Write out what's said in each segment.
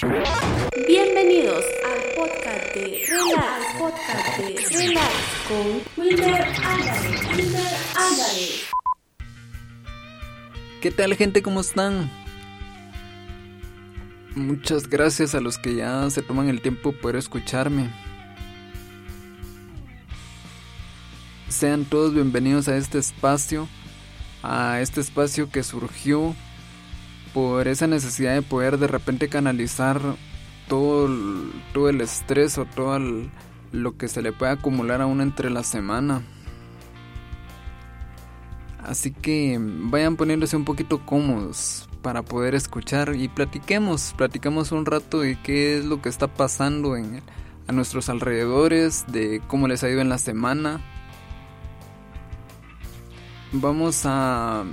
Bienvenidos al podcast de Relax, podcast de Relax con Wilmer Álvarez. Wilmer Álvarez. ¿Qué tal gente? ¿Cómo están? Muchas gracias a los que ya se toman el tiempo por escucharme. Sean todos bienvenidos a este espacio, a este espacio que surgió por esa necesidad de poder de repente canalizar todo el, todo el estrés o todo lo que se le puede acumular a uno entre la semana. Así que vayan poniéndose un poquito cómodos para poder escuchar y platiquemos, platiquemos un rato de qué es lo que está pasando en, a nuestros alrededores, de cómo les ha ido en la semana. Vamos a,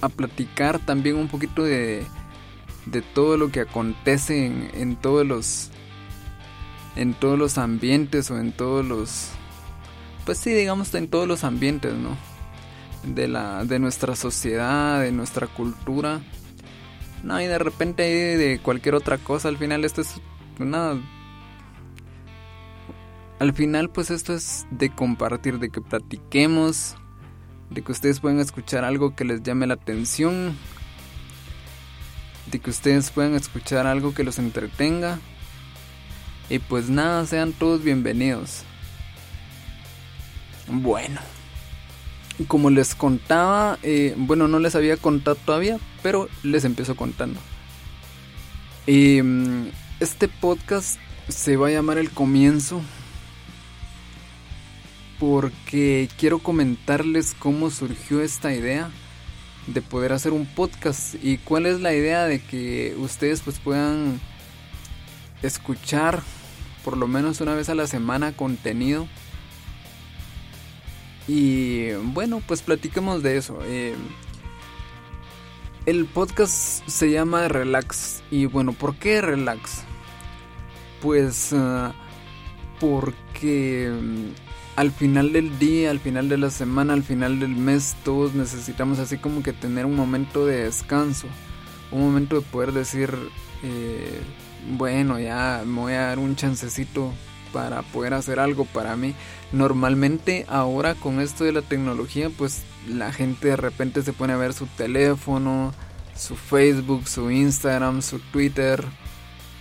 a platicar también un poquito de, de todo lo que acontece en, en todos los en todos los ambientes o en todos los pues sí digamos en todos los ambientes no de la de nuestra sociedad de nuestra cultura. No y de repente de cualquier otra cosa al final esto es una al final pues esto es de compartir de que platiquemos de que ustedes puedan escuchar algo que les llame la atención de que ustedes puedan escuchar algo que los entretenga. Y pues nada, sean todos bienvenidos. Bueno, como les contaba, eh, bueno, no les había contado todavía, pero les empiezo contando. Em, este podcast se va a llamar El Comienzo porque quiero comentarles cómo surgió esta idea de poder hacer un podcast y cuál es la idea de que ustedes pues puedan escuchar por lo menos una vez a la semana contenido. Y bueno pues platiquemos de eso. Eh, el podcast se llama Relax. Y bueno ¿por qué Relax? pues uh, porque al final del día, al final de la semana, al final del mes, todos necesitamos así como que tener un momento de descanso, un momento de poder decir, eh, bueno, ya me voy a dar un chancecito para poder hacer algo para mí. Normalmente ahora con esto de la tecnología, pues la gente de repente se pone a ver su teléfono, su Facebook, su Instagram, su Twitter,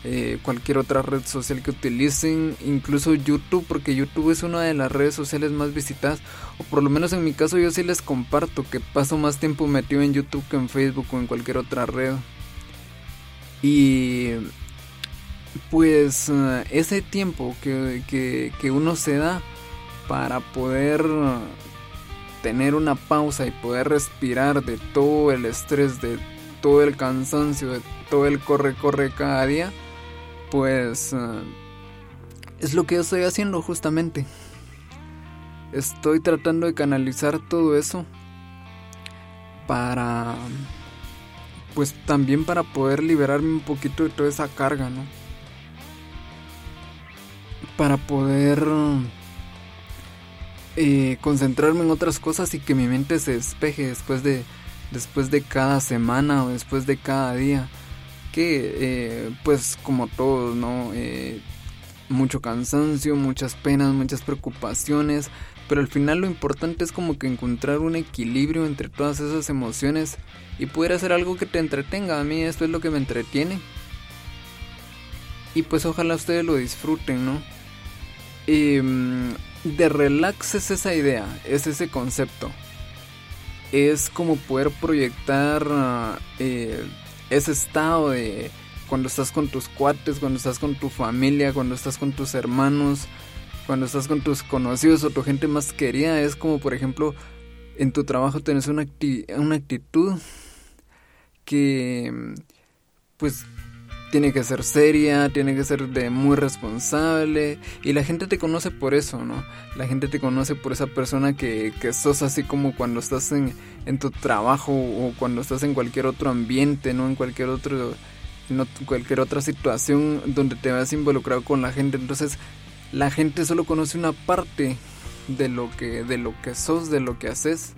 eh, cualquier otra red social que utilicen, incluso YouTube, porque YouTube es una de las redes sociales más visitadas, o por lo menos en mi caso yo sí les comparto que paso más tiempo metido en YouTube que en Facebook o en cualquier otra red. Y pues eh, ese tiempo que, que uno se da para poder tener una pausa y poder respirar de todo el estrés, de todo el cansancio, de todo el corre-corre cada día, pues eh, es lo que yo estoy haciendo justamente. Estoy tratando de canalizar todo eso para pues también para poder liberarme un poquito de toda esa carga, ¿no? Para poder eh, concentrarme en otras cosas y que mi mente se despeje después de después de cada semana o después de cada día eh, pues como todos, ¿no? Eh, mucho cansancio, muchas penas, muchas preocupaciones, pero al final lo importante es como que encontrar un equilibrio entre todas esas emociones y poder hacer algo que te entretenga. A mí esto es lo que me entretiene. Y pues ojalá ustedes lo disfruten, ¿no? Em, de relax es esa idea, es ese concepto. Es como poder proyectar eh, ese estado de cuando estás con tus cuates, cuando estás con tu familia, cuando estás con tus hermanos, cuando estás con tus conocidos o tu gente más querida. Es como, por ejemplo, en tu trabajo tienes una, una actitud que, pues, tiene que ser seria, tiene que ser de muy responsable y la gente te conoce por eso, ¿no? La gente te conoce por esa persona que, que sos así como cuando estás en, en, tu trabajo o cuando estás en cualquier otro ambiente, ¿no? En cualquier otro en cualquier otra situación donde te vas involucrado con la gente, entonces la gente solo conoce una parte de lo que de lo que sos, de lo que haces.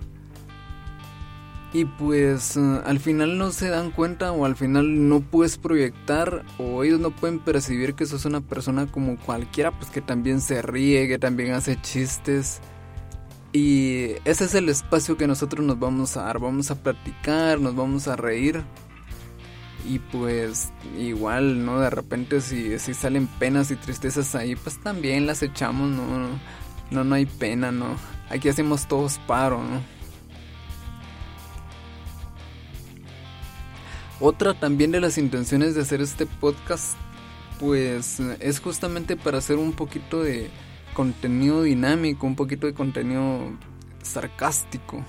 Y pues eh, al final no se dan cuenta o al final no puedes proyectar o ellos no pueden percibir que sos una persona como cualquiera, pues que también se ríe, que también hace chistes. Y ese es el espacio que nosotros nos vamos a dar, vamos a platicar, nos vamos a reír. Y pues igual, ¿no? De repente si, si salen penas y tristezas ahí, pues también las echamos, ¿no? No, no hay pena, ¿no? Aquí hacemos todos paro, ¿no? Otra también de las intenciones de hacer este podcast, pues es justamente para hacer un poquito de contenido dinámico, un poquito de contenido sarcástico.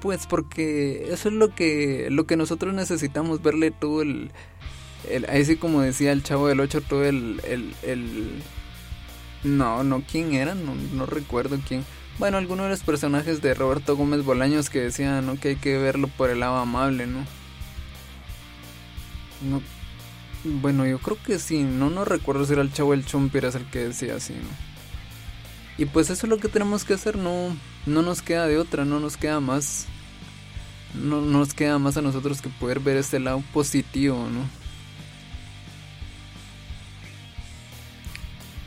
Pues porque eso es lo que, lo que nosotros necesitamos, verle todo el, ahí sí como decía el chavo del 8, todo el, el, el no, no, ¿quién era? No recuerdo quién bueno, algunos de los personajes de Roberto Gómez Bolaños que decían ¿no? que hay que verlo por el lado amable, ¿no? No. Bueno, yo creo que sí, no, no recuerdo si era el chavo el Chompiras el que decía así, ¿no? Y pues eso es lo que tenemos que hacer, no, no nos queda de otra, no nos queda más. No, nos queda más a nosotros que poder ver este lado positivo, ¿no?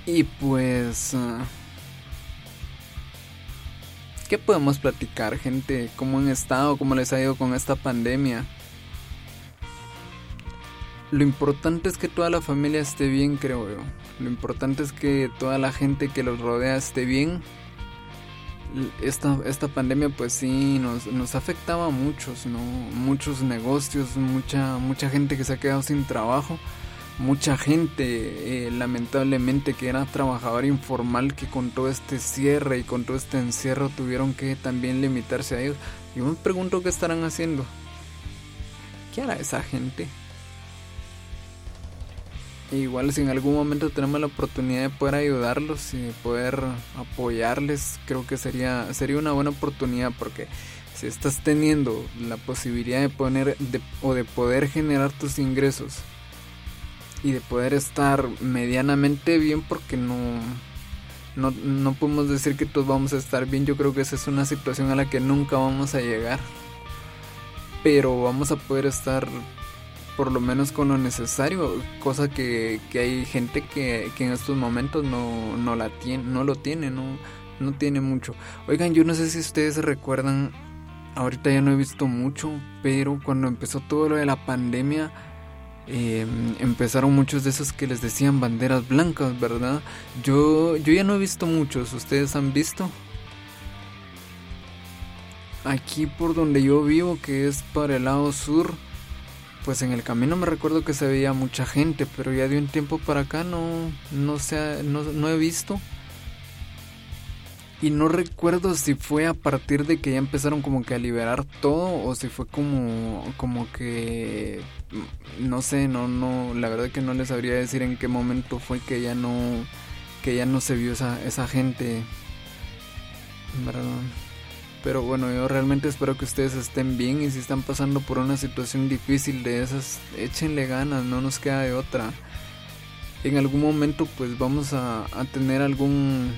Y pues... Ah, ¿Qué podemos platicar, gente? ¿Cómo han estado? ¿Cómo les ha ido con esta pandemia? Lo importante es que toda la familia esté bien, creo yo. Lo importante es que toda la gente que los rodea esté bien. Esta, esta pandemia pues sí nos, nos afectaba a muchos, ¿no? Muchos negocios, mucha, mucha gente que se ha quedado sin trabajo mucha gente, eh, lamentablemente, que era trabajador informal, que con todo este cierre y con todo este encierro tuvieron que también limitarse a ellos. Yo me pregunto qué estarán haciendo. ¿Qué hará esa gente? E igual si en algún momento tenemos la oportunidad de poder ayudarlos y de poder apoyarles, creo que sería, sería una buena oportunidad porque si estás teniendo la posibilidad de poner o de poder generar tus ingresos y de poder estar medianamente bien porque no, no, no podemos decir que todos vamos a estar bien. Yo creo que esa es una situación a la que nunca vamos a llegar. Pero vamos a poder estar por lo menos con lo necesario, cosa que, que hay gente que, que, en estos momentos no, no, la tiene, no lo tiene, no, no tiene mucho. Oigan, yo no sé si ustedes recuerdan, ahorita ya no he visto mucho, pero cuando empezó todo lo de la pandemia, Em, empezaron muchos de esos que les decían banderas blancas, ¿verdad? Yo, yo ya no he visto muchos, ¿ustedes han visto? Aquí por donde yo vivo, que es para el lado sur, pues en el camino me recuerdo que se veía mucha gente, pero ya de un tiempo para acá no, no, se no, no he visto. Y no recuerdo si fue a partir de que ya empezaron como que a liberar todo o si fue como como que no sé, no no la verdad que no les sabría decir en qué momento fue que ya no que ya no se vio esa esa gente. ¿verdad? Pero bueno, yo realmente espero que ustedes estén bien y si están pasando por una situación difícil de esas, échenle ganas, no nos queda de otra. En algún momento pues vamos a, a tener algún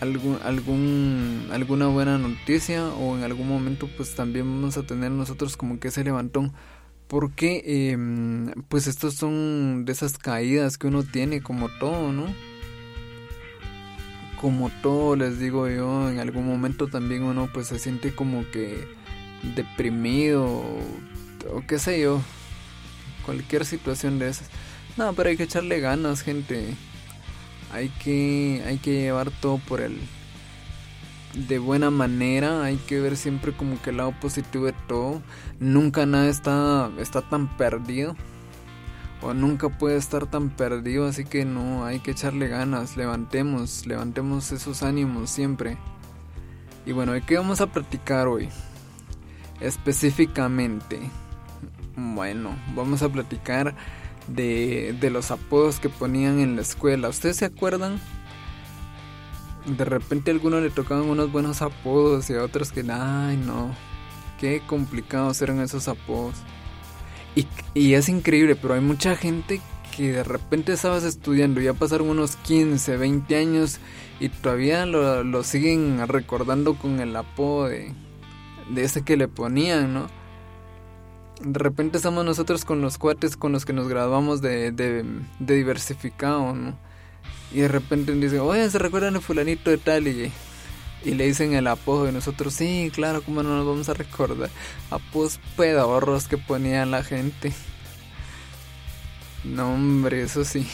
algún, algún, alguna buena noticia o en algún momento pues también vamos a tener nosotros como que ese levantón porque eh, pues estos son de esas caídas que uno tiene como todo, ¿no? Como todo les digo yo, en algún momento también uno pues se siente como que deprimido o qué sé yo, cualquier situación de esas. No, pero hay que echarle ganas, gente hay que, hay que llevar todo por el de buena manera, hay que ver siempre como que el lado positivo de todo. Nunca nada está, está tan perdido. O nunca puede estar tan perdido, así que no, hay que echarle ganas, levantemos, levantemos esos ánimos siempre. Y bueno, ¿de qué vamos a platicar hoy? Específicamente. Bueno, vamos a platicar de, de los apodos que ponían en la escuela. ¿Ustedes se acuerdan? De repente a algunos le tocaban unos buenos apodos y a otros que, ay no, qué complicados eran esos apodos. Y, y es increíble, pero hay mucha gente que de repente estabas estudiando, ya pasaron unos 15, 20 años y todavía lo, lo siguen recordando con el apodo de, de ese que le ponían, ¿no? De repente estamos nosotros con los cuates con los que nos graduamos de, de, diversificado, ¿no? Y de repente dicen, oye, ¿se recuerdan de fulanito de tal? Y, y le dicen el apodo y nosotros, sí, claro, ¿cómo no nos vamos a recordar? Apodos pedorros que ponía la gente. No, hombre, eso sí.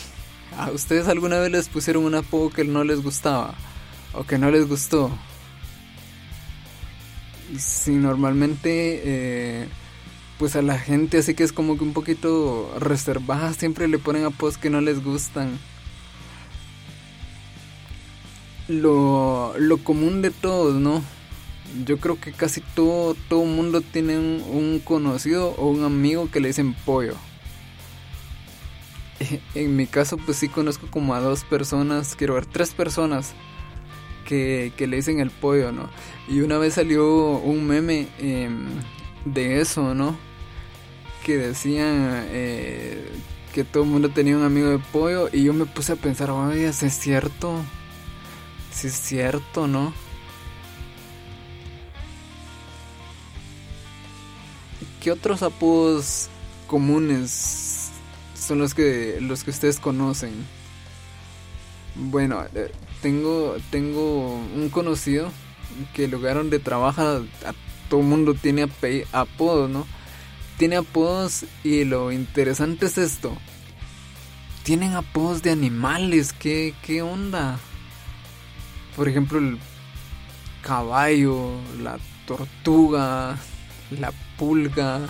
¿A ustedes alguna vez les pusieron un apodo que no les gustaba? ¿O que no les gustó? Sí, normalmente, eh, pues a la gente así que es como que un poquito reservada, siempre le ponen apodos que no les gustan. Lo, lo común de todos, ¿no? Yo creo que casi todo, todo mundo tiene un, conocido o un amigo que le dicen pollo. En mi caso, pues sí conozco como a dos personas, quiero ver, tres personas que, que le dicen el pollo, ¿no? Y una vez salió un meme eh, de eso, ¿no? Que decía eh, que todo el mundo tenía un amigo de pollo y yo me puse a pensar, oye, ¿es cierto? Si es cierto, ¿no? ¿Qué otros apodos comunes son los que los que ustedes conocen? Bueno, eh, tengo tengo un conocido que el lugar donde trabaja a todo mundo tiene apodos, ¿no? Tiene apodos y lo interesante es esto. Tienen apodos de animales, ¿qué, qué onda? Por ejemplo, el caballo, la tortuga, la pulga.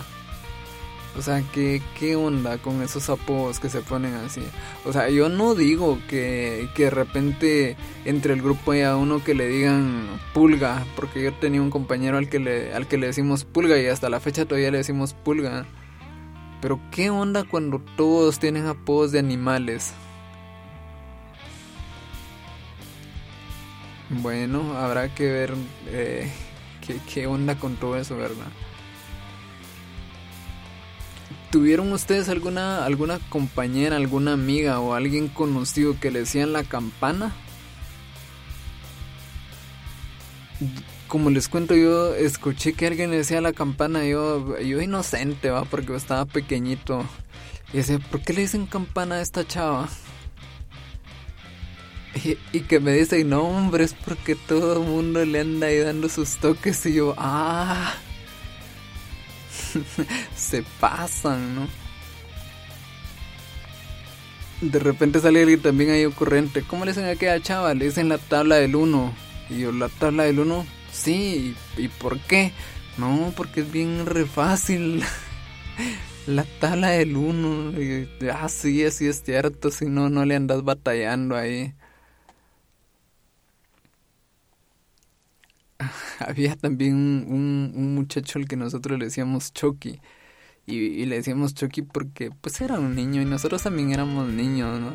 O sea, ¿qué, ¿qué onda con esos apodos que se ponen así? O sea, yo no digo que, que de repente entre el grupo haya uno que le digan pulga, porque yo tenía un compañero al que le, al que le decimos pulga y hasta la fecha todavía le decimos pulga. Pero ¿qué onda cuando todos tienen apodos de animales? Bueno, habrá que ver eh, qué, qué onda con todo eso, ¿verdad? ¿Tuvieron ustedes alguna, alguna compañera, alguna amiga o alguien conocido que le decían la campana? Como les cuento, yo escuché que alguien le decía la campana, yo, yo inocente, va, porque estaba pequeñito. Y decía, ¿por qué le dicen campana a esta chava? Y, que me dicen, no, hombre, es porque todo el mundo le anda ahí dando sus toques. Y yo, ah. se pasan, ¿no? De repente sale alguien también ahí ocurrente. ¿Cómo le dicen a aquella chava? Le dicen la tabla del 1. Y yo, ¿la tabla del 1? Sí. ¿Y, por qué? No, porque es bien re fácil. la tabla del 1. Ah, sí, así es cierto. Si no, no le andas batallando ahí. había también un, un, muchacho al que nosotros le decíamos Chucky. Y, le decíamos Chucky porque pues era un niño y nosotros también éramos niños, ¿no?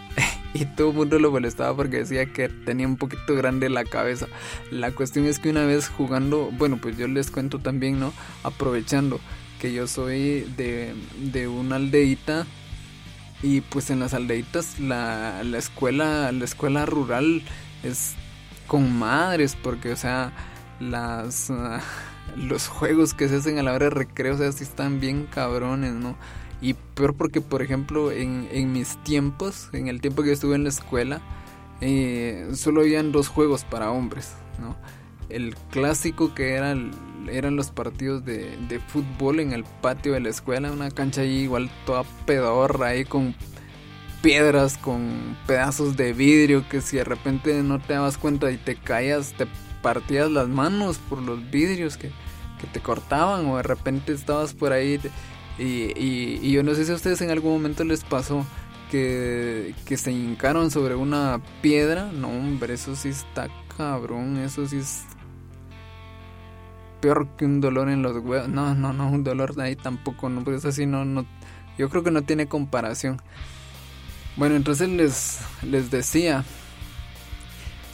y todo el mundo lo molestaba porque decía que tenía un poquito grande la cabeza. La cuestión es que una vez jugando, bueno, pues yo les cuento también, ¿no? Aprovechando que yo soy de, de una aldeita y pues en las aldeitas la, la escuela la escuela rural es con madres porque o sea las uh, los juegos que se hacen a la hora de recreo, o sea, sí están bien cabrones, ¿no? Y peor porque, por ejemplo, en, en mis tiempos, en el tiempo que estuve en la escuela, eh, solo habían dos juegos para hombres, ¿no? El clásico que era eran los partidos de, de, fútbol en el patio de la escuela, una cancha ahí igual toda pedorra ahí con piedras, con pedazos de vidrio que si de repente no te dabas cuenta y te caías, te partías las manos por los vidrios que, que te cortaban o de repente estabas por ahí y, y, yo no sé si a ustedes en algún momento les pasó que, que se hincaron sobre una piedra. No, hombre, eso sí está cabrón, eso sí es peor que un dolor en los huevos. No, no, no, un dolor de ahí tampoco, no, pues así no, no, yo creo que no tiene comparación. Bueno, entonces les, les decía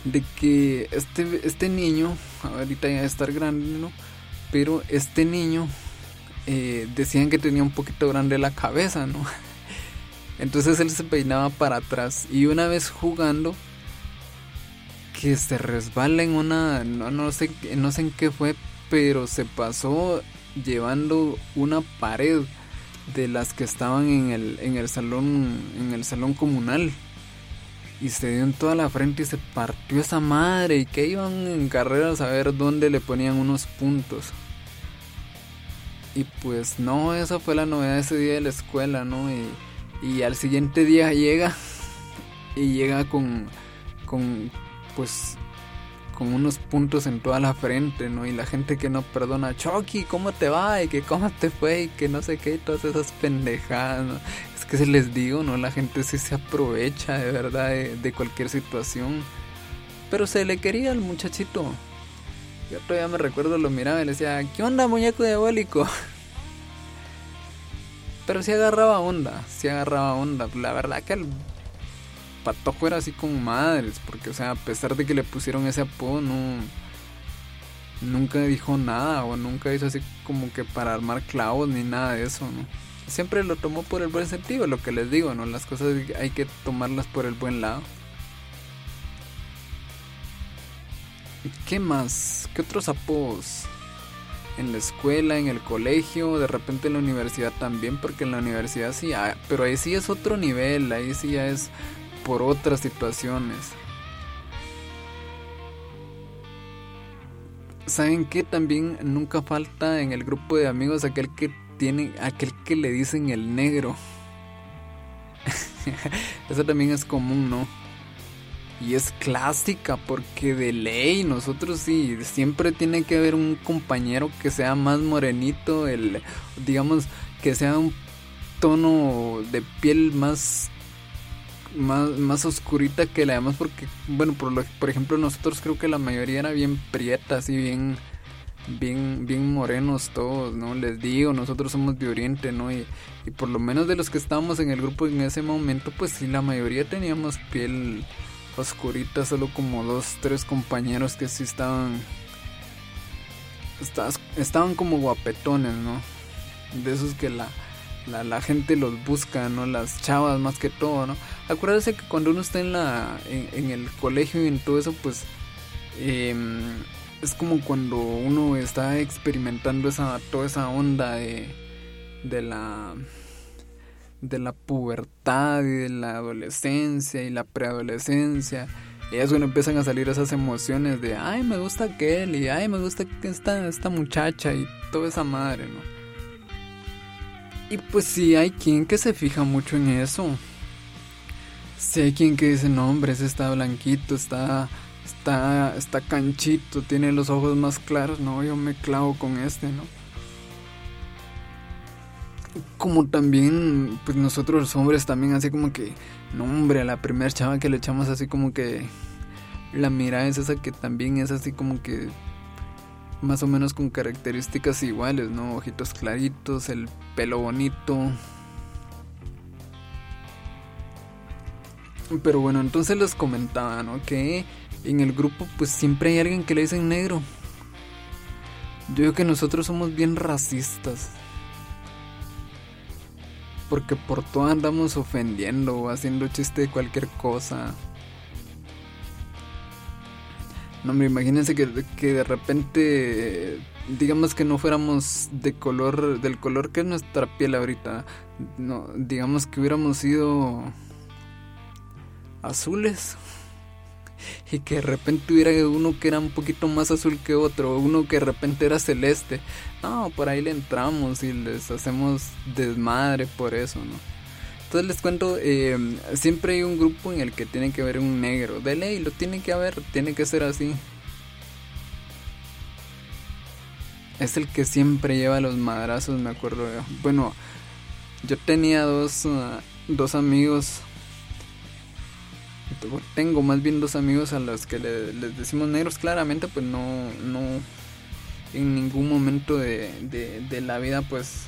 de que este, este niño, ahorita ya estar grande, ¿no? Pero este niño eh, decían que tenía un poquito grande la cabeza, ¿no? Entonces él se peinaba para atrás y una vez jugando que se resbala en una no, no sé no sé en qué fue, pero se pasó llevando una pared de las que estaban en el, en el salón en el salón comunal. Y se dio en toda la frente y se partió esa madre y que iban en carreras a ver dónde le ponían unos puntos. Y pues no esa fue la novedad ese día de la escuela no y, y al siguiente día llega y llega con con pues con unos puntos en toda la frente, ¿no? Y la gente que no perdona, Chucky, ¿cómo te va? Y que cómo te fue y que no sé qué, y todas esas pendejadas, ¿no? Es que se les digo, ¿no? La gente sí se aprovecha de verdad de, cualquier situación. Pero se le quería al muchachito. Yo todavía me recuerdo, lo miraba y le decía, ¿qué onda, muñeco diabólico? Pero sí agarraba onda, sí agarraba onda. La verdad que el Patojo era así con madres, porque, o sea, a pesar de que le pusieron ese apodo, no. Nunca dijo nada, o nunca hizo así como que para armar clavos ni nada de eso, ¿no? Siempre lo tomó por el buen sentido, lo que les digo, ¿no? Las cosas hay que tomarlas por el buen lado. ¿Qué más? ¿Qué otros apodos? En la escuela, en el colegio, de repente en la universidad también, porque en la universidad sí, pero ahí sí es otro nivel, ahí sí ya es por otras situaciones. ¿Saben que También nunca falta en el grupo de amigos aquel que tiene, aquel que le dicen el negro. Eso también es común, ¿no? Y es clásica porque de ley nosotros sí, siempre tiene que haber un compañero que sea más morenito, el, digamos, que sea un tono de piel más más, más oscurita que la demás porque, bueno, por, lo, por ejemplo nosotros creo que la mayoría era bien prieta, así bien, bien, bien morenos todos, ¿no? Les digo, nosotros somos de Oriente, ¿no? Y, y por lo menos de los que estábamos en el grupo en ese momento, pues sí, la mayoría teníamos piel oscurita, solo como dos, tres compañeros que sí estaban, estaban como guapetones, ¿no? De esos que la la, gente los busca, ¿no? Las chavas más que todo, ¿no? Acuérdense que cuando uno está en, la, en, el colegio y en todo eso, pues em, es como cuando uno está experimentando esa, toda esa onda de, de la de la pubertad y de la adolescencia y la preadolescencia. Y es cuando empiezan a salir esas emociones de, ay, me gusta aquel y ay, me gusta esta, esta muchacha y toda esa madre, ¿no? Y pues sí hay quien que se fija mucho en eso. Sí hay quien que dice, no hombre, ese está blanquito, está, está, está canchito, tiene los ojos más claros, no, yo me clavo con este, ¿no? Como también, pues nosotros los hombres también así como que, no hombre, a la primera chava que le echamos así como que la mirada es esa que también es así como que más o menos con características iguales, ¿no? Ojitos claritos, el pelo bonito. Pero bueno, entonces les comentaba, ¿no? Que en el grupo pues siempre hay alguien que le dicen negro. Yo digo que nosotros somos bien racistas. Porque por todo andamos ofendiendo o haciendo chiste de cualquier cosa. No, me imagínense que, que de repente, digamos que no fuéramos de color, del color que es nuestra piel ahorita. No, digamos que hubiéramos sido azules. Y que de repente hubiera uno que era un poquito más azul que otro, uno que de repente era celeste. No, por ahí le entramos y les hacemos desmadre por eso, ¿no? Entonces les cuento, eh, siempre hay un grupo en el que tiene que haber un negro. De ley, lo tiene que haber, tiene que ser así. Es el que siempre lleva los madrazos, me acuerdo. Bueno, yo tenía dos, uh, dos amigos. Tengo más bien dos amigos a los que les decimos negros. Claramente, pues no, no. En ningún momento de, de, de la vida, pues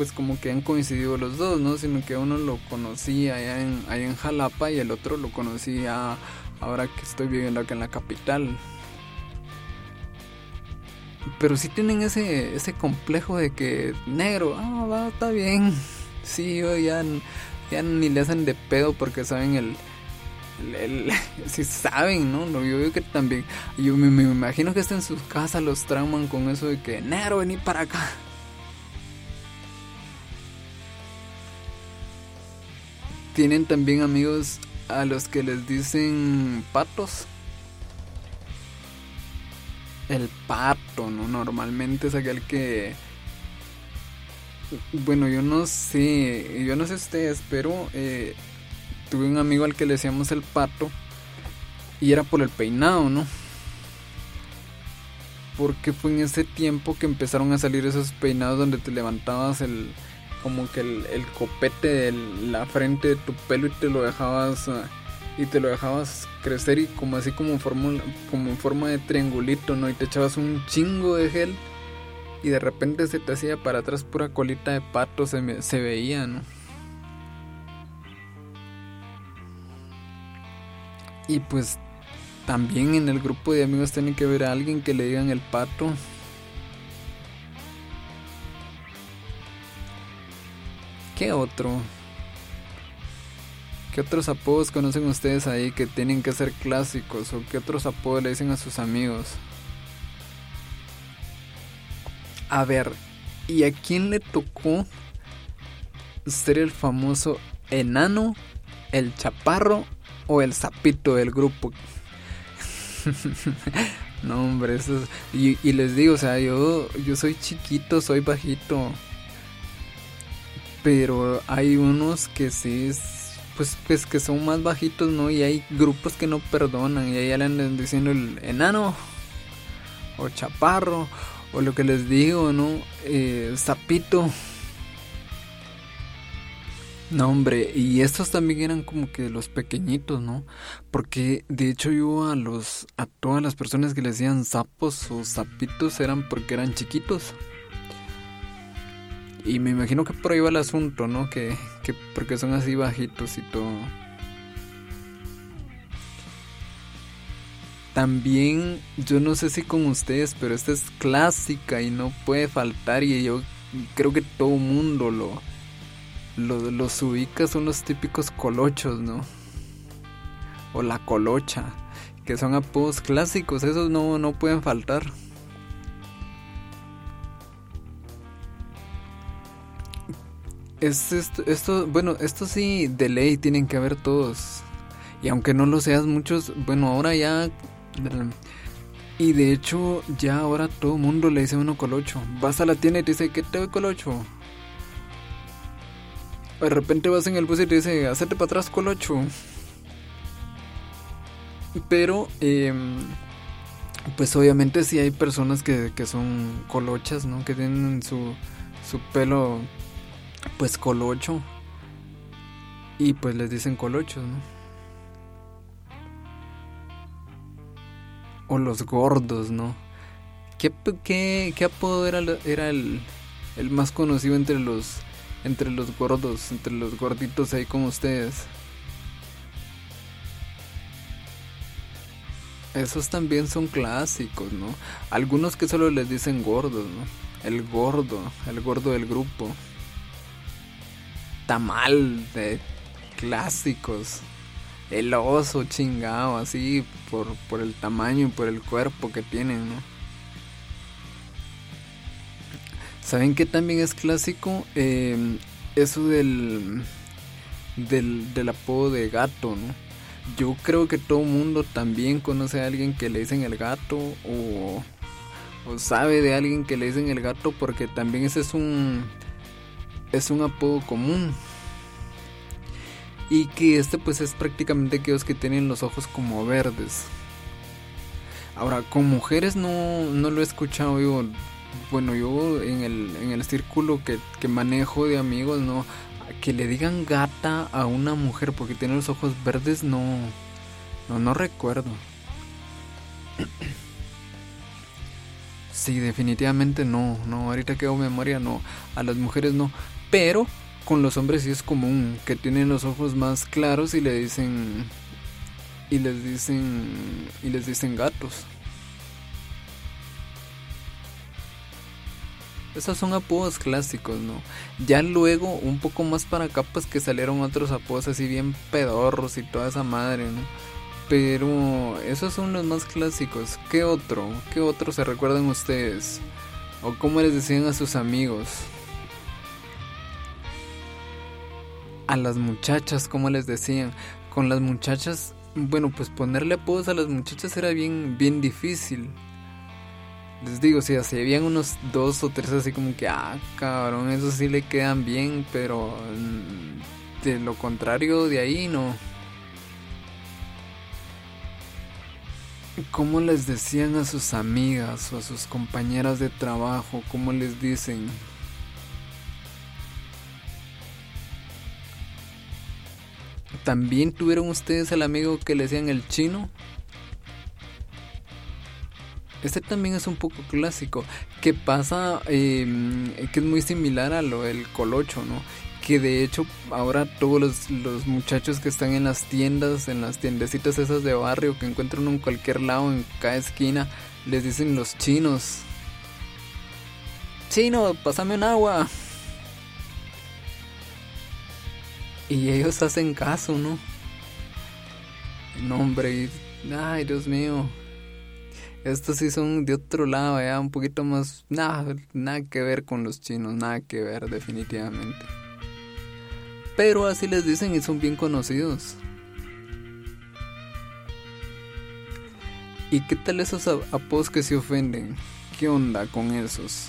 pues como que han coincidido los dos, ¿no? Sino que uno lo conocí allá en, allá en Jalapa y el otro lo conocí ahora que estoy viviendo acá en la capital. Pero sí tienen ese, ese complejo de que negro, ah, va, está bien. Sí, ya ya ni le hacen de pedo porque saben el, si saben, ¿no? Yo veo que también, yo me, me, imagino que hasta en sus casas los trauman con eso de que, Nero, vení para acá. Tienen también amigos a los que les dicen patos. El pato, ¿no? Normalmente es aquel que... Bueno, yo no sé, yo no sé ustedes, pero eh, tuve un amigo al que le decíamos el pato y era por el peinado, ¿no? Porque fue en ese tiempo que empezaron a salir esos peinados donde te levantabas el como que el, copete de la frente de tu pelo y te lo dejabas ah, y te lo dejabas crecer y como así como forma como en forma de triangulito, ¿no? Y te echabas un chingo de gel y de repente se te hacía para atrás pura colita de pato se, se veía, ¿no? Y pues también en el grupo de amigos tiene que ver a alguien que le digan el pato. ¿Qué otro? ¿Qué otros apodos conocen ustedes ahí que tienen que ser clásicos? ¿O qué otros apodos le dicen a sus amigos? A ver, ¿y a quién le tocó ser el famoso enano, el chaparro o el sapito del grupo. no, hombre, eso y, les digo, o sea, yo, yo soy chiquito, soy bajito. Pero hay unos que sí, pues, pues que son más bajitos, ¿no? Y hay grupos que no perdonan. Y ahí andan diciendo el enano, o chaparro, o lo que les digo, ¿no? Eh, sapito. No, hombre, y estos también eran como que los pequeñitos, ¿no? Porque de hecho yo a los a todas las personas que le decían sapos o sapitos eran porque eran chiquitos. Y me imagino que por ahí va el asunto, ¿no? Que, que porque son así bajitos y todo. También, yo no sé si con ustedes, pero esta es clásica y no puede faltar y yo creo que todo mundo lo, los ubicas son los típicos colochos, ¿no? O la colocha, que son apodos clásicos, esos no, no pueden faltar. Es esto, bueno, esto sí de ley tienen que haber todos. Y aunque no lo seas muchos, bueno, ahora ya... Y de hecho, ya ahora todo el mundo le dice uno colocho. Vas a la tienda y te dice, ¿qué te doy colocho? De repente vas en el bus y te dice, hacerte para atrás, colocho. Pero, em, pues obviamente sí hay personas que, que, son colochas, ¿no? Que tienen su, su pelo, pues colocho. Y pues les dicen colochos, ¿no? O los gordos, ¿no? ¿Qué, qué, qué apodo era, era el, el más conocido entre los entre los gordos, entre los gorditos ahí como ustedes. Esos también son clásicos, ¿no? Algunos que solo les dicen gordos, ¿no? El gordo, el gordo del grupo. Tamal de clásicos. El oso chingado, así, por, por el tamaño y por el cuerpo que tienen. ¿Saben qué también es clásico? Em, eso del, del, apodo de gato, ¿no? Yo creo que todo mundo también conoce a alguien que le dicen el gato o, o sabe de alguien que le dicen el gato porque también ese es un es un apodo común y que este pues es prácticamente aquellos que tienen los ojos como verdes. Ahora, con mujeres no, no lo he escuchado yo bueno, yo en el, en el círculo que, que manejo de amigos, no, que le digan gata a una mujer porque tiene los ojos verdes, no, no, no recuerdo. Sí, definitivamente no, no, ahorita que memoria no, a las mujeres no, pero con los hombres sí es común que tienen los ojos más claros y le dicen y les dicen y les dicen gatos. Esos son apodos clásicos, ¿no? Ya luego, un poco más para acá, pues que salieron otros apodos así bien pedorros y toda esa madre, ¿no? Pero esos son los más clásicos. ¿Qué otro? ¿Qué otro se recuerdan ustedes? ¿O cómo les decían a sus amigos? A las muchachas, ¿cómo les decían? Con las muchachas, bueno, pues ponerle apodos a las muchachas era bien, bien difícil. Les digo, si así habían unos dos o tres así como que, ah, cabrón, eso sí le quedan bien, pero mm, de lo contrario de ahí no. ¿Cómo les decían a sus amigas o a sus compañeras de trabajo? ¿Cómo les dicen? ¿También tuvieron ustedes al amigo que le decían el chino? Este también es un poco clásico. Que pasa, em, que es muy similar a lo del colocho, ¿no? Que de hecho ahora todos los, los, muchachos que están en las tiendas, en las tiendecitas esas de barrio que encuentran en cualquier lado, en cada esquina, les dicen los chinos. Chino, pásame un agua. Y ellos hacen caso, ¿no? No, hombre, ay, Dios mío. Estos sí son de otro lado, ya un poquito más. Nada, nada que ver con los chinos, nada que ver, definitivamente. Pero así les dicen y son bien conocidos. ¿Y qué tal esos apodos que se ofenden? ¿Qué onda con esos?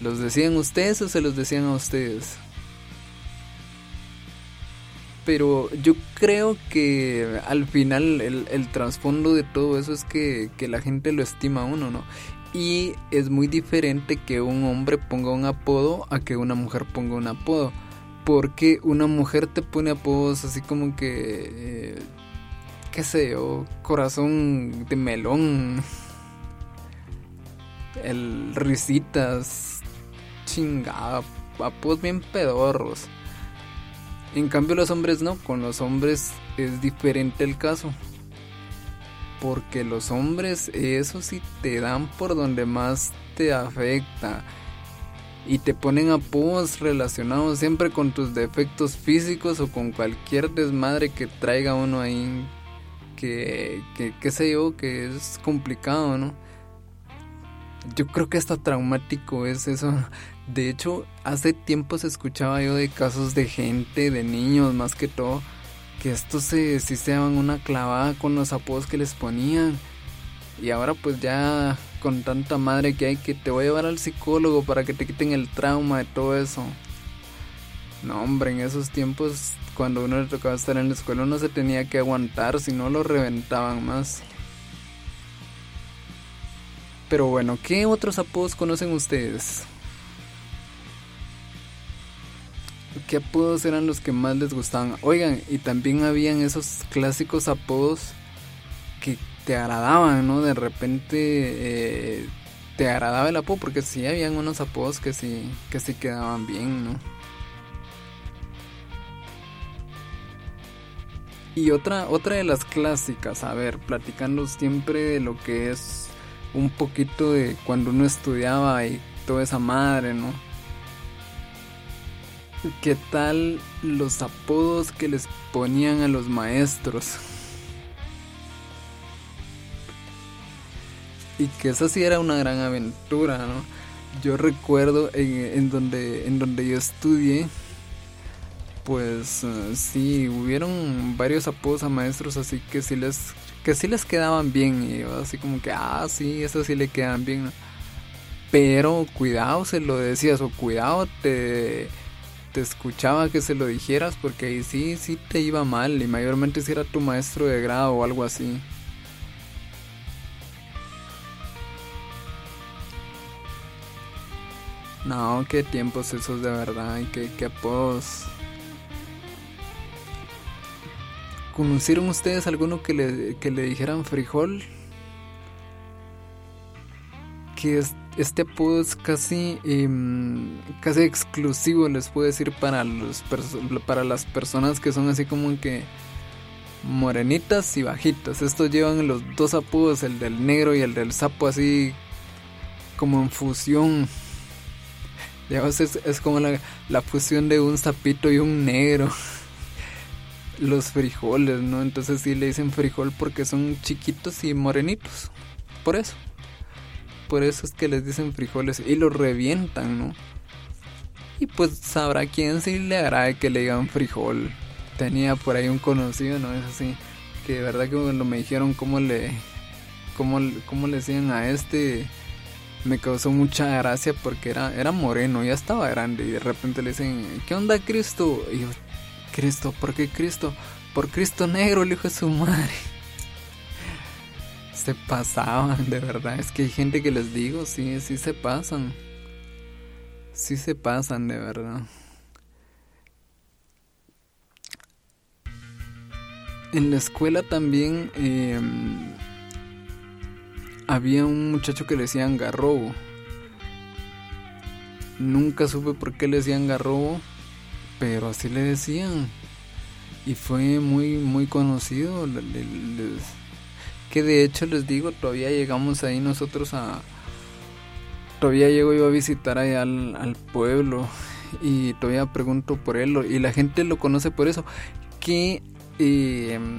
¿Los decían ustedes o se los decían a ustedes? pero yo creo que al final el, trasfondo de todo eso es que, la gente lo estima a uno, ¿no? Y es muy diferente que un hombre ponga un apodo a que una mujer ponga un apodo. Porque una mujer te pone apodos así como que, eh, qué sé yo, corazón de melón, el risitas, chingada, apodos bien pedorros. En cambio los hombres no, con los hombres es diferente el caso. Porque los hombres eso sí te dan por donde más te afecta. Y te ponen apodos relacionados siempre con tus defectos físicos o con cualquier desmadre que traiga uno ahí. Que, que qué sé yo, que es complicado, ¿no? Yo creo que hasta traumático es eso. De hecho, hace tiempo se escuchaba yo de casos de gente, de niños más que todo, que estos se, sí se daban una clavada con los apodos que les ponían. Y ahora pues ya con tanta madre que hay que te voy a llevar al psicólogo para que te quiten el trauma de todo eso. No, hombre, en esos tiempos cuando uno le tocaba estar en la escuela uno se tenía que aguantar, si no lo reventaban más. Pero bueno, ¿qué otros apodos conocen ustedes? ¿Qué apodos eran los que más les gustaban? Oigan, y también habían esos clásicos apodos que te agradaban, ¿no? De repente eh, te agradaba el apodo, porque sí habían unos apodos que sí, que sí quedaban bien, ¿no? Y otra, otra de las clásicas, a ver, platicando siempre de lo que es un poquito de cuando uno estudiaba y toda esa madre, ¿no? ¿Qué tal los apodos que les ponían a los maestros? Y que eso sí era una gran aventura, ¿no? Yo recuerdo en, donde, en donde yo estudié, pues eh, sí, hubieron varios apodos a maestros así que sí les, que sí les quedaban bien. Y así como que, ah, sí, eso sí le quedan bien. Pero cuidado se lo decías o cuidado te te escuchaba que se lo dijeras porque ahí sí, sí te iba mal y mayormente si era tu maestro de grado o algo así. No, qué tiempos esos de verdad qué, qué apodos. ¿Conocieron ustedes alguno que le, que le dijeran frijol? Que es este apodo es casi, em, casi exclusivo, les puedo decir, para, los para las personas que son así como que morenitas y bajitas. Estos llevan los dos apodos, el del negro y el del sapo, así como en fusión. Ya es, es como la, la fusión de un sapito y un negro. Los frijoles, ¿no? Entonces sí le dicen frijol porque son chiquitos y morenitos. Por eso. Por eso es que les dicen frijoles y los revientan, ¿no? Y pues sabrá quién sí le agrade que le digan frijol. Tenía por ahí un conocido, ¿no? Es así. Que de verdad que cuando me dijeron cómo le. cómo, cómo le decían a este. Me causó mucha gracia porque era, era moreno, ya estaba grande. Y de repente le dicen, ¿qué onda Cristo? Y yo, Cristo, ¿por qué Cristo? Por Cristo negro, el hijo de su madre. Se pasaban, de verdad. Es que hay gente que les digo, sí, sí se pasan. Sí se pasan, de verdad. En la escuela también eh, había un muchacho que le decían garrobo. Nunca supe por qué le decían garrobo, pero así le decían. Y fue muy, muy conocido. que de hecho les digo, todavía llegamos ahí nosotros a... Todavía llego yo a visitar allá al, al pueblo y todavía pregunto por él y la gente lo conoce por eso. Que em,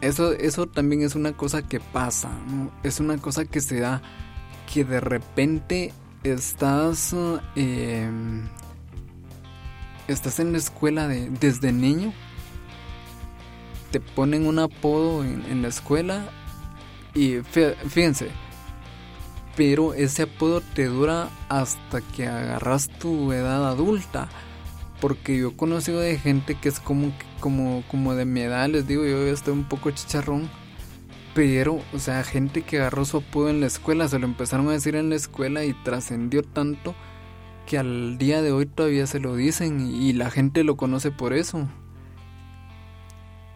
eso, eso también es una cosa que pasa, es una cosa que se da, que de repente estás, em, estás en la escuela de, desde niño, te ponen un apodo en, en la escuela y fíjense, pero ese apodo te dura hasta que agarras tu edad adulta. Porque yo he conocido de gente que es como, como, como de mi edad, les digo, yo estoy un poco chicharrón. Pero, o sea, gente que agarró su apodo en la escuela, se lo empezaron a decir en la escuela y trascendió tanto que al día de hoy todavía se lo dicen y la gente lo conoce por eso.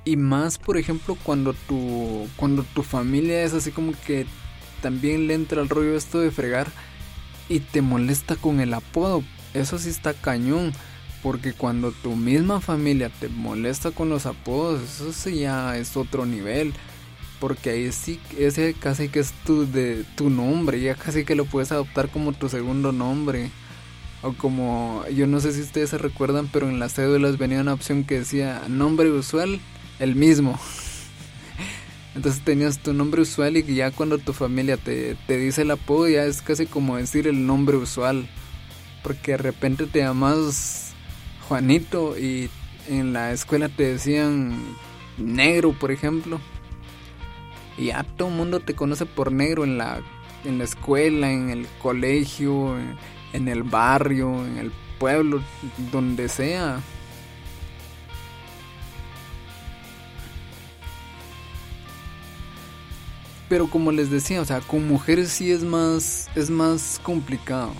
Y más, por ejemplo, cuando tu, cuando tu familia es así como que también le entra el rollo esto de fregar y te molesta con el apodo. Eso sí está cañón. Porque cuando tu misma familia te molesta con los apodos, eso sí ya es otro nivel. Porque ahí sí, ese casi que es tu, de, tu nombre, ya casi que lo puedes adoptar como tu segundo nombre. O como, yo no sé si ustedes se recuerdan, pero en las cédulas venía una opción que decía nombre usual, el mismo. Entonces tenías tu nombre usual y ya cuando tu familia te, te dice el apodo ya es casi como decir el nombre usual. Porque de repente te llamas Juanito y en la escuela te decían negro, por ejemplo. Y ya todo el mundo te conoce por negro en la, en la escuela, en el colegio, en, el barrio, en el pueblo, donde sea. Pero como les decía, o sea, con mujeres sí es más es más complicado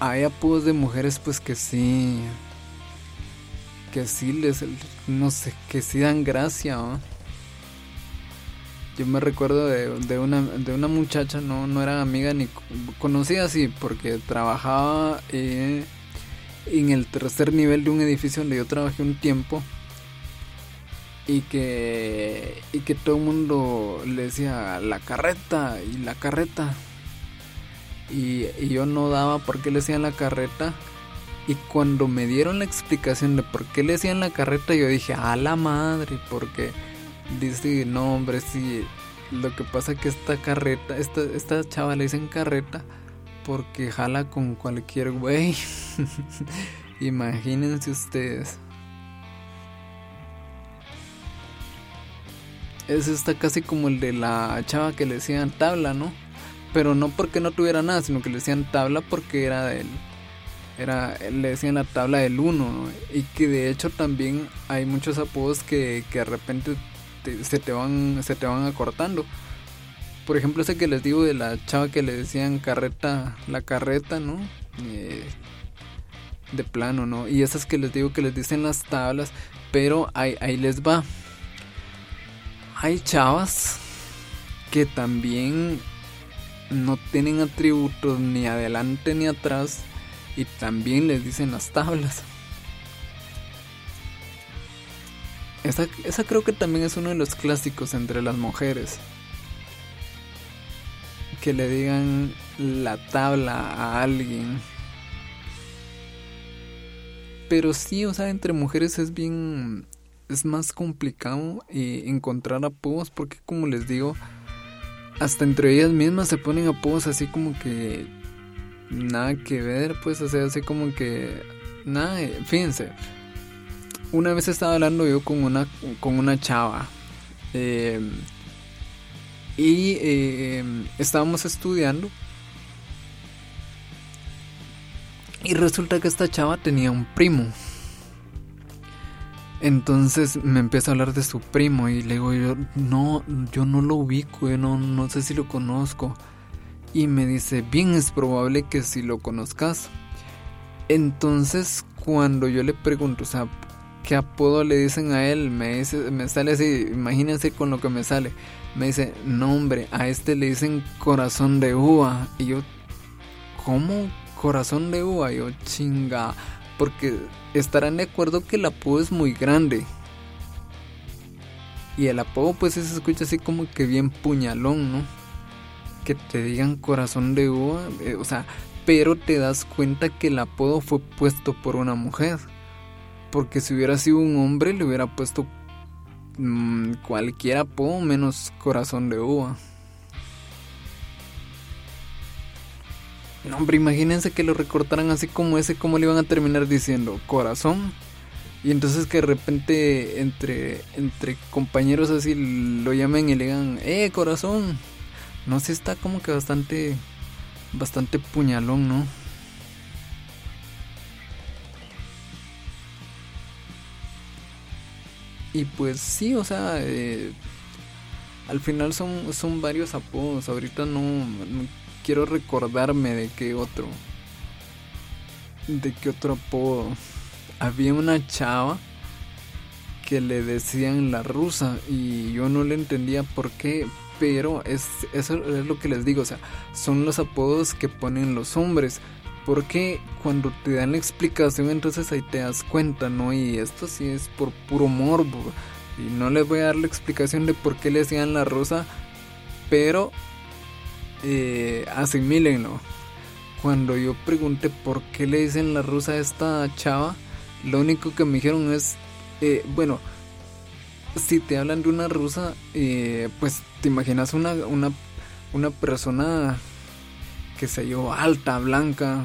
hay apodos de mujeres pues que sí que sí les no sé que sí dan gracia yo me recuerdo de, una de una muchacha no no era amiga ni conocida así porque trabajaba eh, en el tercer nivel de un edificio donde yo trabajé un tiempo y que y que todo el mundo le decía la carreta y la carreta y, yo no daba por qué le hacían la carreta. Y cuando me dieron la explicación de por qué le hacían la carreta, yo dije, a la madre, porque dice, no hombre, sí, lo que pasa que esta carreta, esta, esta chava le dicen carreta porque jala con cualquier güey. Imagínense ustedes. Es esta casi como el de la chava que le decían tabla, ¿no? Pero no porque no tuviera nada, sino que le decían tabla porque era del era le decían la tabla del 1 y que de hecho también hay muchos apodos que, que de repente se te van se te van acortando. Por ejemplo ese que les digo de la chava que le decían carreta la carreta no eh, de plano no y esas que les digo que les dicen las tablas pero ahí, ahí les va. Hay chavas que también no tienen atributos ni adelante ni atrás y también les dicen las tablas. Esa, creo que también es uno de los clásicos entre las mujeres. que le digan la tabla a alguien. Pero sí, o sea, entre mujeres es bien, es más complicado eh, encontrar apodos porque como les digo, hasta entre ellas mismas se ponen apodos así como que nada que ver, pues, o así como que nada, eh, fíjense. Una vez estaba hablando yo con una con una chava. Eh, y eh, estábamos estudiando. Y resulta que esta chava tenía un primo. Entonces me empieza a hablar de su primo y le digo yo, no, yo no lo ubico, yo no, no sé si lo conozco. Y me dice, bien es probable que si lo conozcas. Entonces cuando yo le pregunto, o sea, ¿qué apodo le dicen a él? Me, dice, me sale así, imagínense con lo que me sale. Me dice, no hombre, a este le dicen corazón de uva. Y yo, ¿cómo corazón de uva? Yo, chinga porque estarán de acuerdo que el apodo es muy grande. Y el apodo pues se escucha así como que bien puñalón, ¿no? Que te digan corazón de uva, eh, o sea, pero te das cuenta que el apodo fue puesto por una mujer. Porque si hubiera sido un hombre le hubiera puesto mm, cualquier apodo menos corazón de uva. No, hombre, imagínense que lo recortaran así como ese, ¿cómo le iban a terminar diciendo? Corazón. Y entonces que de repente entre, entre compañeros así lo llamen y le digan, ¡eh, corazón! No sé, está como que bastante, bastante puñalón, ¿no? Y pues sí, o sea, eh, al final son, son varios apodos. Ahorita no quiero recordarme de qué otro. De qué otro apodo. Había una chava que le decían la rusa y yo no le entendía por qué, pero es, eso es lo que les digo, o sea, son los apodos que ponen los hombres. Porque cuando te dan la explicación, entonces ahí te das cuenta, ¿no? Y esto sí es por puro morbo. Y no les voy a dar la explicación de por qué le decían la rusa, pero eh, asimílenlo. Cuando yo pregunté por qué le dicen la rusa a esta chava, lo único que me dijeron es, eh, bueno, si te hablan de una rusa, eh, pues te imaginas una, una, una persona que se yo alta, blanca,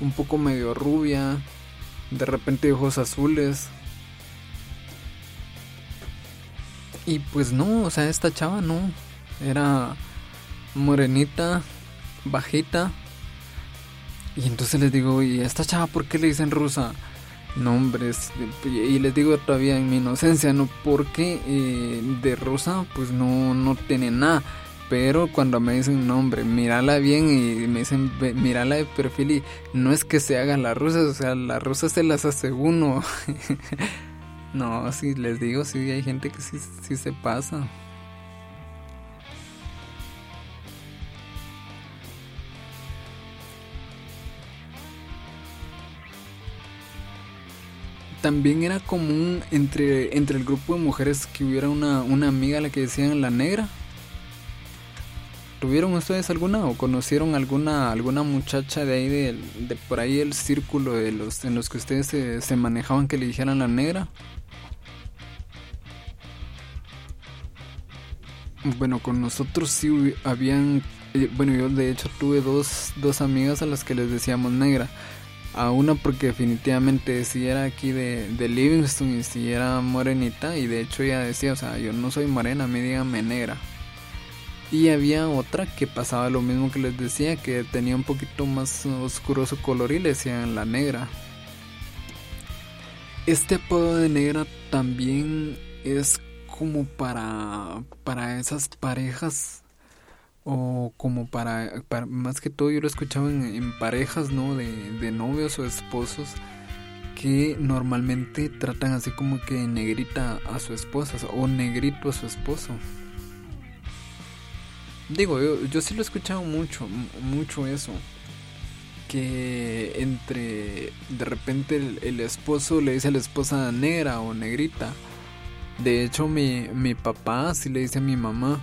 un poco medio rubia, de repente ojos azules. Y pues no, o sea, esta chava no, era morenita, bajita. Y entonces les digo, ¿y esta chava por qué le dicen rusa? Nombres. Y les digo todavía en mi inocencia, ¿no? Porque eh, de rusa pues no, no tiene nada. Pero cuando me dicen nombre, mírala bien y me dicen mírala de perfil y no es que se haga la rusa, o sea, la rusa se las hace uno. no, si les digo, sí hay gente que sí, sí se pasa. También era común entre, entre el grupo de mujeres que hubiera una, una amiga a la que decían la negra. ¿Tuvieron ustedes alguna o conocieron alguna alguna muchacha de ahí de, de por ahí el círculo de los en los que ustedes se, se manejaban que le dijeran la negra? Bueno, con nosotros sí habían eh, bueno, yo de hecho tuve dos, dos amigas a las que les decíamos negra a una porque definitivamente si era aquí de, de, Livingston y si era morenita y de hecho ella decía, o sea, yo no soy morena, me díganme negra. Y había otra que pasaba lo mismo que les decía, que tenía un poquito más oscuro su color y le decían la negra. Este apodo de negra también es como para, para esas parejas o como para, más que todo yo lo escuchaba en, en parejas, ¿no? De, de, novios o esposos que normalmente tratan así como que negrita a su esposa o negrito a su esposo. Digo, yo, yo sí lo he escuchado mucho, mucho eso. Que entre, de repente el, el esposo le dice a la esposa negra o negrita. De hecho, mi, mi papá sí le dice a mi mamá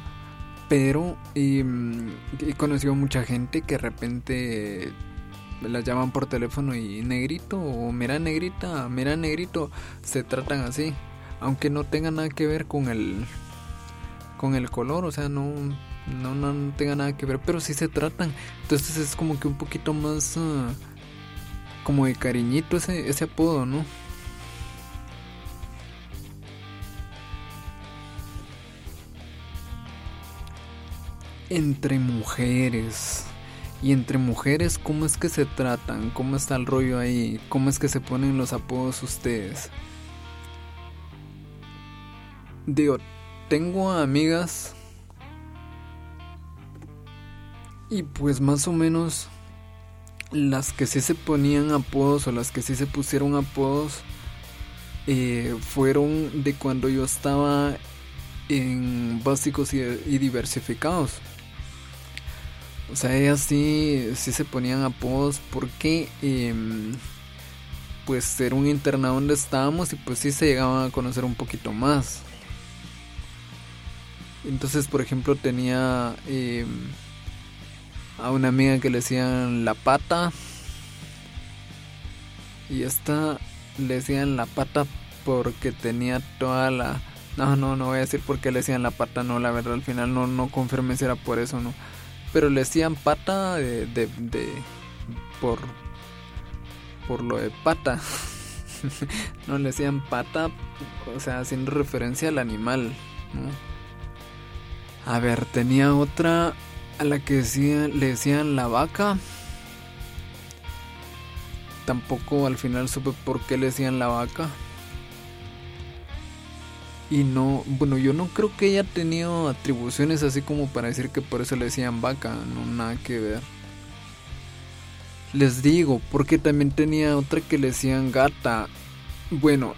pero he conocido mucha gente que de repente la llaman por teléfono y negrito o mira negrita, mira negrito, se tratan así, aunque no tenga nada que ver con el con el color, o sea, no no, no, tenga nada que ver, pero sí se tratan. Entonces es como que un poquito más ah, como de cariñito ese, ese apodo, ¿no? Entre mujeres. Y entre mujeres, ¿cómo es que se tratan? ¿Cómo está el rollo ahí? ¿Cómo es que se ponen los apodos ustedes? Digo, tengo amigas y pues más o menos las que sí se ponían apodos o las que sí se pusieron apodos eh, fueron de cuando yo estaba en básicos y, diversificados. O sea, ellas sí, sí se ponían apodos porque em, pues era un internado donde estábamos y pues sí se llegaban a conocer un poquito más. Entonces, por ejemplo, tenía em, a una amiga que le decían la pata. Y esta le decían la pata porque tenía toda la... No, no, no voy a decir por qué le decían la pata, no, la verdad al final no, no confirmé si era por eso, no. Pero le decían pata de... de, por... Por lo de pata. no le decían pata, o sea, haciendo referencia al animal, A ver, tenía otra a la que le decían la vaca. Tampoco al final supe por qué le decían la vaca. Y no, bueno, yo no creo que ella tenía atribuciones así como para decir que por eso le decían vaca, no nada que ver. Les digo, porque también tenía otra que le decían gata. Bueno,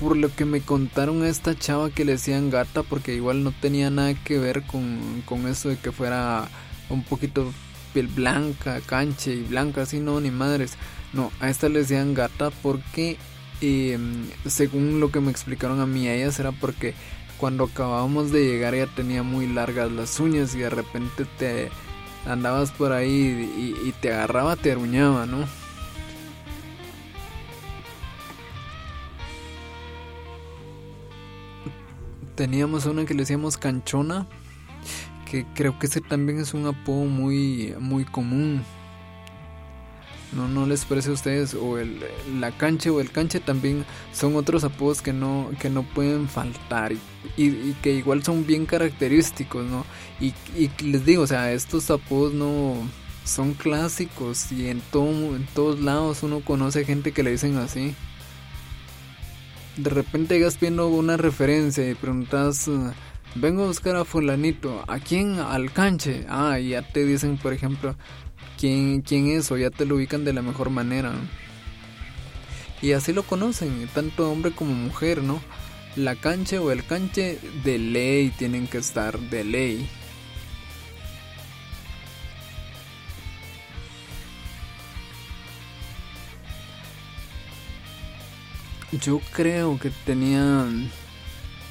por lo que me contaron a esta chava que le decían gata, porque igual no tenía nada que ver con, con eso de que fuera un poquito piel blanca, canche y blanca, así no, ni madres. No, a esta le decían gata porque, em, según lo que me explicaron a mí, a ellas era porque cuando acabábamos de llegar ella tenía muy largas las uñas y de repente te andabas por ahí y, y te agarraba, te aruñaba, ¿no? teníamos una que le decíamos canchona, que creo que ese también es un apodo muy, muy común. No, no les parece a ustedes, o el, la canche o el canche también son otros apodos que no, que no pueden faltar y, que igual son bien característicos, ¿no? Y, y, les digo, o sea, estos apodos no son clásicos y en, todo, en todos lados uno conoce gente que le dicen así de repente llegas viendo una referencia y preguntas, vengo a buscar a fulanito, ¿a quién? Al canche. Ah, y ya te dicen, por ejemplo, quién, quién es o ya te lo ubican de la mejor manera. Y así lo conocen, tanto hombre como mujer, ¿no? La canche o el canche de ley tienen que estar de ley. Yo creo que tenían...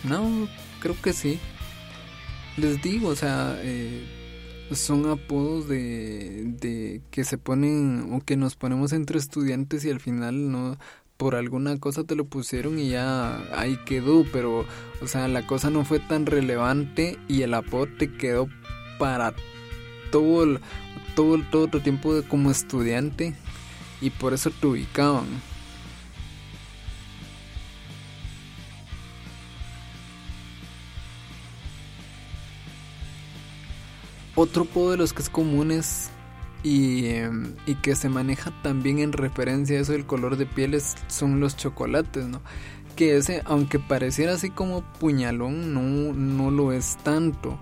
No, creo que sí. Les digo, o sea, eh, son apodos de, de que se ponen o que nos ponemos entre estudiantes y al final no por alguna cosa te lo pusieron y ya ahí quedó, pero o sea, la cosa no fue tan relevante y el apodo te quedó para todo el, todo el, todo tu tiempo de como estudiante y por eso te ubicaban. Otro podo de los que es comunes y, em, y, que se maneja también en referencia a eso del color de pieles son los chocolates, ¿no? Que ese, aunque pareciera así como puñalón, no, no lo es tanto.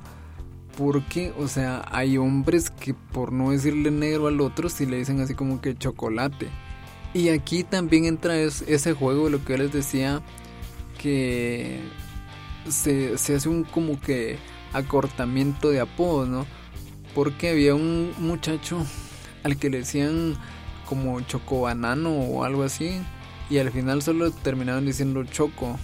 Porque, o sea, hay hombres que por no decirle negro al otro, si le dicen así como que chocolate. Y aquí también entra ese juego, lo que yo les decía, que se, se hace un como que acortamiento de apodos, ¿no? Porque había un muchacho al que le decían como chocobanano o algo así y al final solo terminaban diciendo choco.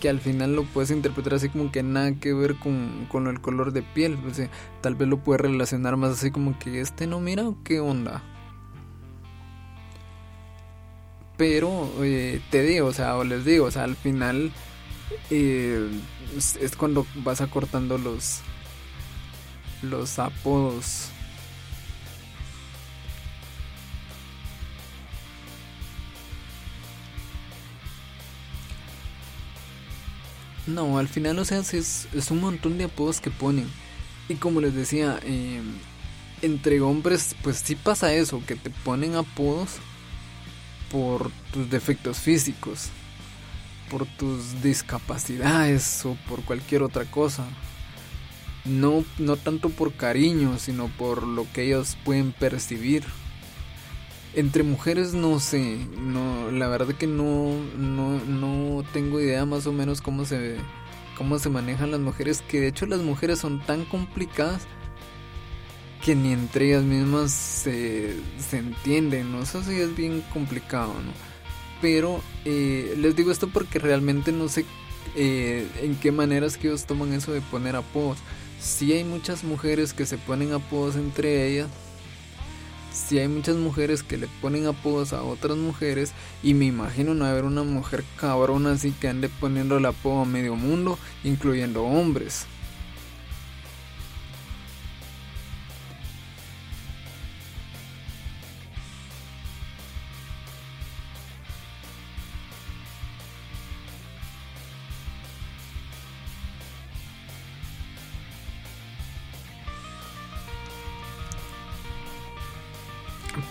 que al final lo puedes interpretar así como que nada que ver con, con el color de piel. O tal vez lo puedes relacionar más así como que este no mira o qué onda. Pero eh, te digo, o sea, o les digo, o sea, al final es cuando vas acortando los los apodos. No, al final, o sea, es, es un montón de apodos que ponen. Y como les decía, em, entre hombres, pues sí pasa eso, que te ponen apodos por tus defectos físicos, por tus discapacidades o por cualquier otra cosa. No, no tanto por cariño, sino por lo que ellos pueden percibir. Entre mujeres no sé, no, la verdad que no, no, no tengo idea más o menos cómo se, cómo se manejan las mujeres, que de hecho las mujeres son tan complicadas que ni entre ellas mismas se, se entienden, ¿no? Eso sí es bien complicado, ¿no? Pero eh, les digo esto porque realmente no sé eh, en qué maneras que ellos toman eso de poner apodos. Sí hay muchas mujeres que se ponen apodos entre ellas, si hay muchas mujeres que le ponen apodos a otras mujeres y me imagino no haber una mujer cabrona así que ande poniendo el apodo a medio mundo, incluyendo hombres.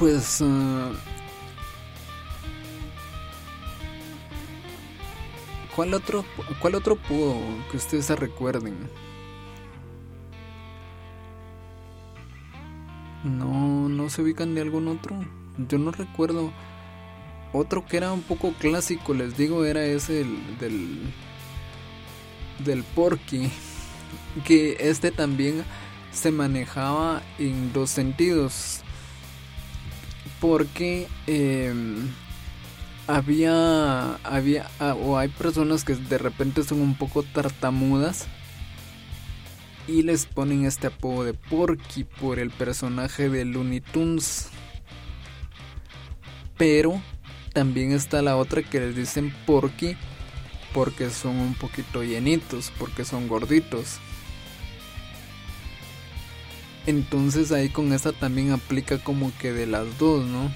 Pues... Uh, ¿Cuál otro, ¿Cuál otro pudo que ustedes se recuerden? No, no se ubican de algún otro. Yo no recuerdo. Otro que era un poco clásico, les digo, era ese del, del, del Porky. Que este también se manejaba en dos sentidos porque em, había, había, ah, o hay personas que de repente son un poco tartamudas y les ponen este apodo de Porky por el personaje de Looney Tunes. Pero también está la otra que les dicen Porky porque son un poquito llenitos, porque son gorditos. Entonces ahí con esta también aplica como que de las dos, ¿no?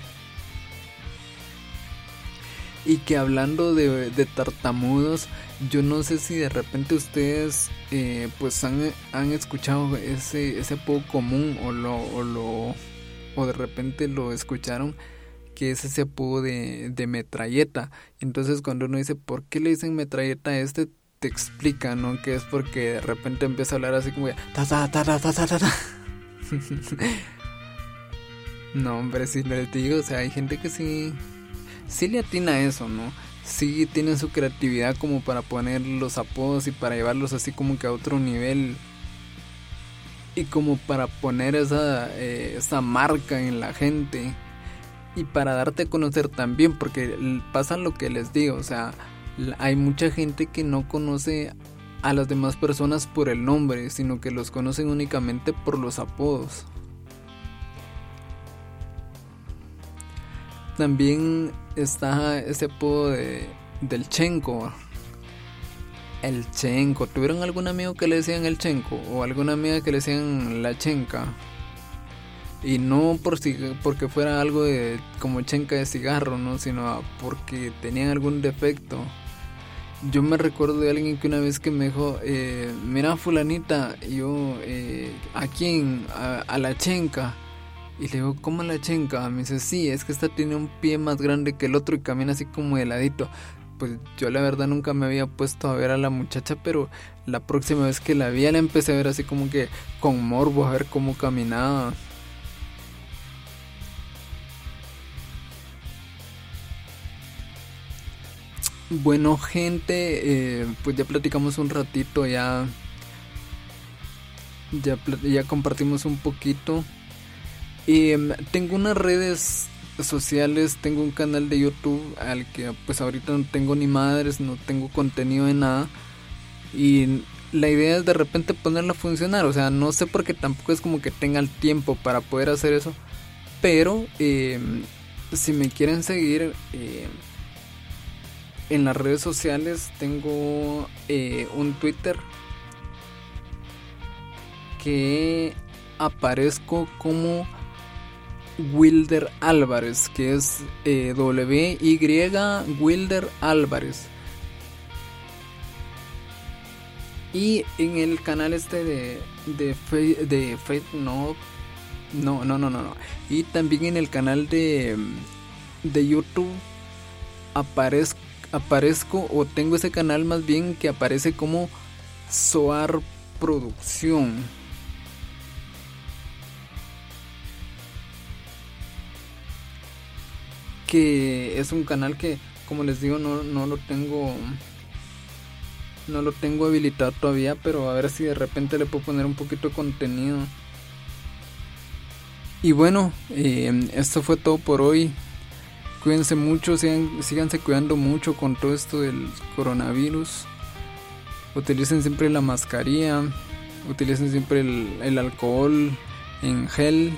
Y que hablando de, tartamudos, yo no sé si de repente ustedes eh, pues han, escuchado ese, ese apodo común o lo, o lo o de repente lo escucharon que es ese apodo de, de metralleta. Entonces cuando uno dice ¿por qué le dicen metralleta a este? te explica, ¿no? Que es porque de repente empieza a hablar así como ta ta ta ta ta ta ta. no, hombre, si les digo, o sea, hay gente que sí, sí le atina a eso, ¿no? Sí tienen su creatividad como para poner los apodos y para llevarlos así como que a otro nivel. Y como para poner esa, eh, esa marca en la gente. Y para darte a conocer también, porque pasa lo que les digo, o sea, hay mucha gente que no conoce a las demás personas por el nombre, sino que los conocen únicamente por los apodos. También está ese apodo de, del Chenko. El Chenko. ¿Tuvieron algún amigo que le decían el Chenko? ¿O alguna amiga que le decían la Chenka? Y no por si, porque fuera algo de como chenca de cigarro, ¿no? Sino porque tenían algún defecto yo me recuerdo de alguien que una vez que me dijo, eh, mira fulanita, yo, eh, ¿a quién? A, la chenca. Y le digo, ¿cómo la chenca? Me dice, sí, es que esta tiene un pie más grande que el otro y camina así como de ladito. Pues yo la verdad nunca me había puesto a ver a la muchacha, pero la próxima vez que la vi la empecé a ver así como que con morbo, a ver cómo caminaba. Bueno, gente, eh, pues ya platicamos un ratito, ya, ya, ya compartimos un poquito. em, tengo unas redes sociales tengo un canal de YouTube al que pues ahorita no tengo ni madres, no tengo contenido de nada. Y la idea es de repente ponerla a funcionar. O sea, no sé por qué tampoco es como que tenga el tiempo para poder hacer eso. Pero em, si me quieren seguir eh, en las redes sociales, tengo eh, un Twitter que aparezco como Wilder Álvarez, que es eh, W-Y Wilder Álvarez. Y en el canal este de, de, de no, no, no, no, no, Y también en el canal de, de YouTube aparezco, aparezco o tengo ese canal más bien que aparece como Soar Producción. Que es un canal que, como les digo, no, no lo tengo no lo tengo habilitado todavía, pero a ver si de repente le puedo poner un poquito de contenido. Y bueno, eh, esto fue todo por hoy. Cuídense mucho, sigan, síganse cuidando mucho con todo esto del coronavirus. Utilicen siempre la mascarilla, utilicen siempre el, alcohol en gel.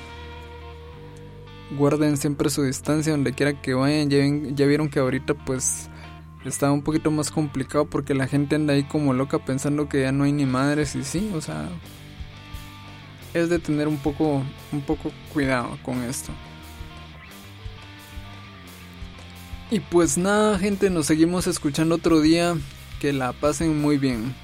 Guarden siempre su distancia donde quiera que vayan. Ya, ya vieron que ahorita pues está un poquito más complicado porque la gente anda ahí como loca pensando que ya no hay ni madres y sí, o sea, es de tener un poco un poco cuidado con esto. Y pues nada, gente, nos seguimos escuchando otro día. Que la pasen muy bien.